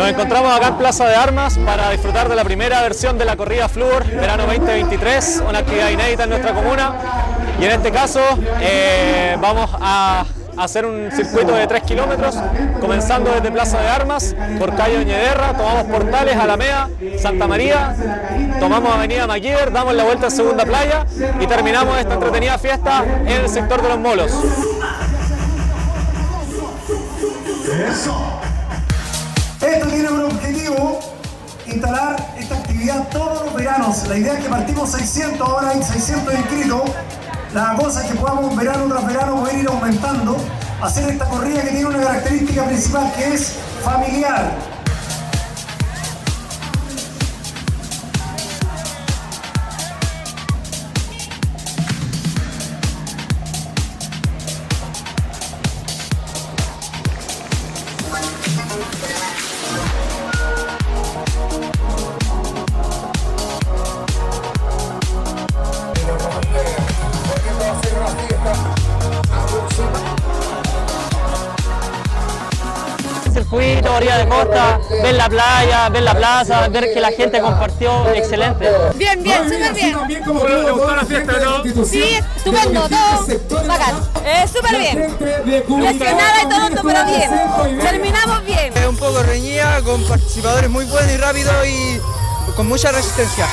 Nos encontramos acá en Plaza de Armas para disfrutar de la primera versión de la corrida Fluor verano 2023, una actividad inédita en nuestra comuna. Y en este caso eh, vamos a hacer un circuito de 3 kilómetros, comenzando desde Plaza de Armas, por calle Oñederra, tomamos Portales, Alameda, Santa María, tomamos Avenida Maquiver, damos la vuelta a Segunda Playa y terminamos esta entretenida fiesta en el sector de los molos. Esto tiene un objetivo, instalar esta actividad todos los veranos. La idea es que partimos 600, ahora hay 600 inscritos. La cosa es que podamos verano tras verano poder ir aumentando, hacer esta corrida que tiene una característica principal que es familiar. Circuito, orilla de costa, ver la playa, ver la plaza, ver que la gente compartió, excelente. Bien, bien, súper bien. ¿Le gustó la fiesta, no? Sí, estupendo, todo bacán. Eh, súper bien. Lesionada y todo, pero bien. Terminamos bien. Es un poco reñida, con participadores muy buenos y rápidos y con mucha resistencia.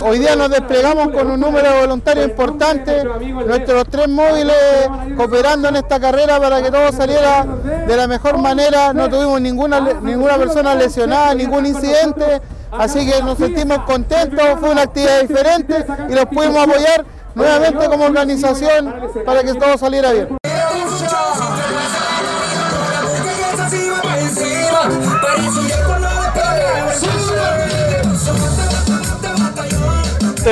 Hoy día nos desplegamos con un número de voluntarios importante, nuestros tres móviles cooperando en esta carrera para que todo saliera de la mejor manera, no tuvimos ninguna, ninguna persona lesionada, ningún incidente, así que nos sentimos contentos, fue una actividad diferente y los pudimos apoyar nuevamente como organización para que todo saliera bien.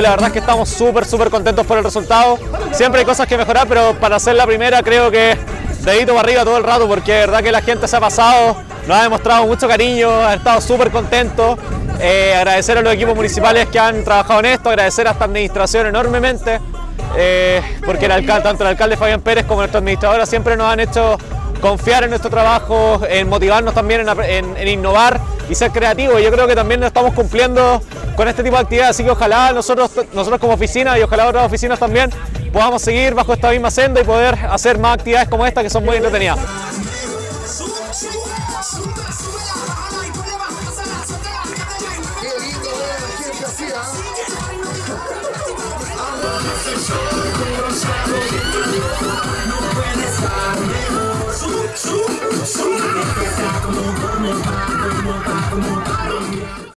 La verdad es que estamos súper, súper contentos por el resultado. Siempre hay cosas que mejorar, pero para hacer la primera creo que dedito para arriba todo el rato, porque de verdad que la gente se ha pasado, nos ha demostrado mucho cariño, ha estado súper contentos. Eh, agradecer a los equipos municipales que han trabajado en esto, agradecer a esta administración enormemente, eh, porque tanto el alcalde Fabián Pérez como nuestra administradora siempre nos han hecho confiar en nuestro trabajo, en motivarnos también en, en- en innovar y ser creativos. Yo creo que también lo estamos cumpliendo con este tipo de actividades, así que ojalá nosotros, nosotros como oficina y ojalá otras oficinas también podamos seguir bajo esta misma senda y poder hacer más actividades como esta que son muy entretenidas. Qué lindo